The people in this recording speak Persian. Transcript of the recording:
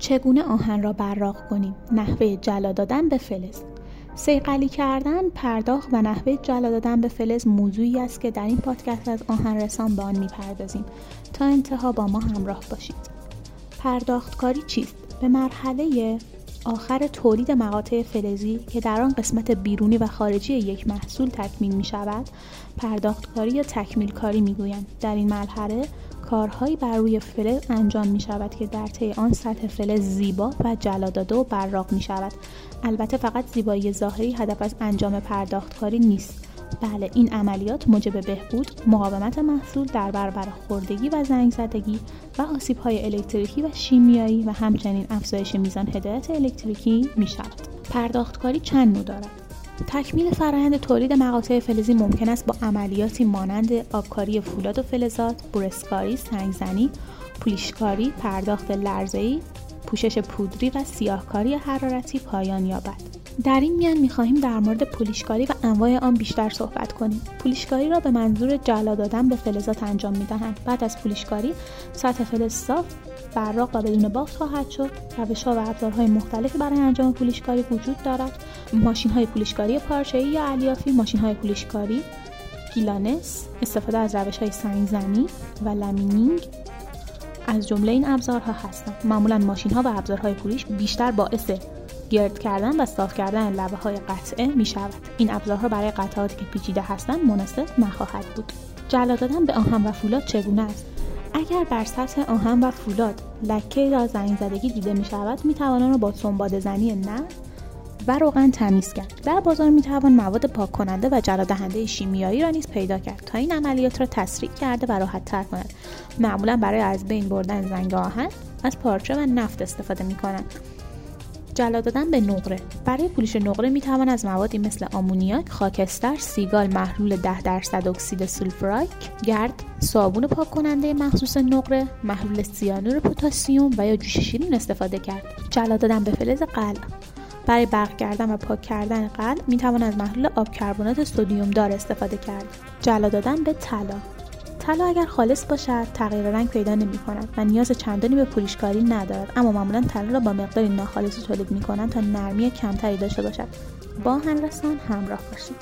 چگونه آهن را براق کنیم؟ نحوه جلا دادن به فلز. سیقلی کردن پرداخت و نحوه جلا دادن به فلز موضوعی است که در این پادکست از آهن رسان به آن می‌پردازیم. تا انتها با ما همراه باشید. پرداختکاری چیست؟ به مرحله آخر تولید مقاطع فلزی که در آن قسمت بیرونی و خارجی یک محصول تکمیل می شود پرداختکاری یا تکمیل کاری می گویند. در این مرحله کارهایی بر روی فلز انجام می شود که در طی آن سطح فلز زیبا و جلا داده و براق می شود البته فقط زیبایی ظاهری هدف از انجام پرداختکاری نیست بله این عملیات موجب بهبود مقاومت محصول در برابر خوردگی و زنگ زدگی و آسیب های الکتریکی و شیمیایی و همچنین افزایش میزان هدایت الکتریکی می شود پرداختکاری چند نوع دارد؟ تکمیل فرآیند تولید مقاطع فلزی ممکن است با عملیاتی مانند آبکاری فولاد و فلزات، بورسکاری، سنگزنی، پولیشکاری، پرداخت لرزه‌ای، پوشش پودری و سیاهکاری حرارتی پایان یابد. در این میان می‌خواهیم در مورد پولیشکاری و انواع آن بیشتر صحبت کنیم. پولیشکاری را به منظور جلا دادن به فلزات انجام می‌دهند. بعد از پولیشکاری سطح فلز صاف براق و بدون بافت خواهد شد. روشها و ابزارهای مختلفی برای انجام پولیشکاری وجود دارد. ماشین های پولیشکاری پارچه‌ای یا الیافی ماشین های پولیشکاری گیلانس استفاده از روش های سنگزنی و لامینینگ از جمله این ابزارها هستند معمولا ماشین ها و ابزارهای پولیش بیشتر باعث گرد کردن و صاف کردن لبه های قطعه می شود. این ابزارها برای قطعاتی که پیچیده هستند مناسب نخواهد بود. جلا دادن به آهن و فولاد چگونه است؟ اگر بر سطح آهن و فولاد لکه یا زنگ زدگی دیده می شود می توان آن را با سنباد زنی نه و روغن تمیز کرد. در بازار می توان مواد پاک کننده و جلا دهنده شیمیایی را نیز پیدا کرد تا این عملیات را تسریع کرده و راحت تر کند. معمولا برای از بین بردن زنگ آهن از پارچه و نفت استفاده می کنند جلا دادن به نقره. برای پولیش نقره می توان از موادی مثل آمونیاک، خاکستر، سیگال محلول 10 درصد اکسید سولفرایک، گرد، صابون پاک کننده مخصوص نقره، محلول سیانور پتاسیم و یا جوش شیرین استفاده کرد. جلا دادن به فلز قلع برای برق کردن و پاک کردن قلع می توان از محلول آب کربنات سدیم دار استفاده کرد. جلا دادن به طلا. طلا اگر خالص باشد تغییر رنگ پیدا نمی کند و نیاز چندانی به پولیشکاری ندارد. اما معمولا طلا را با مقداری ناخالصی تولید می کنند تا نرمی کمتری داشته باشد. با هنرسان همراه باشید.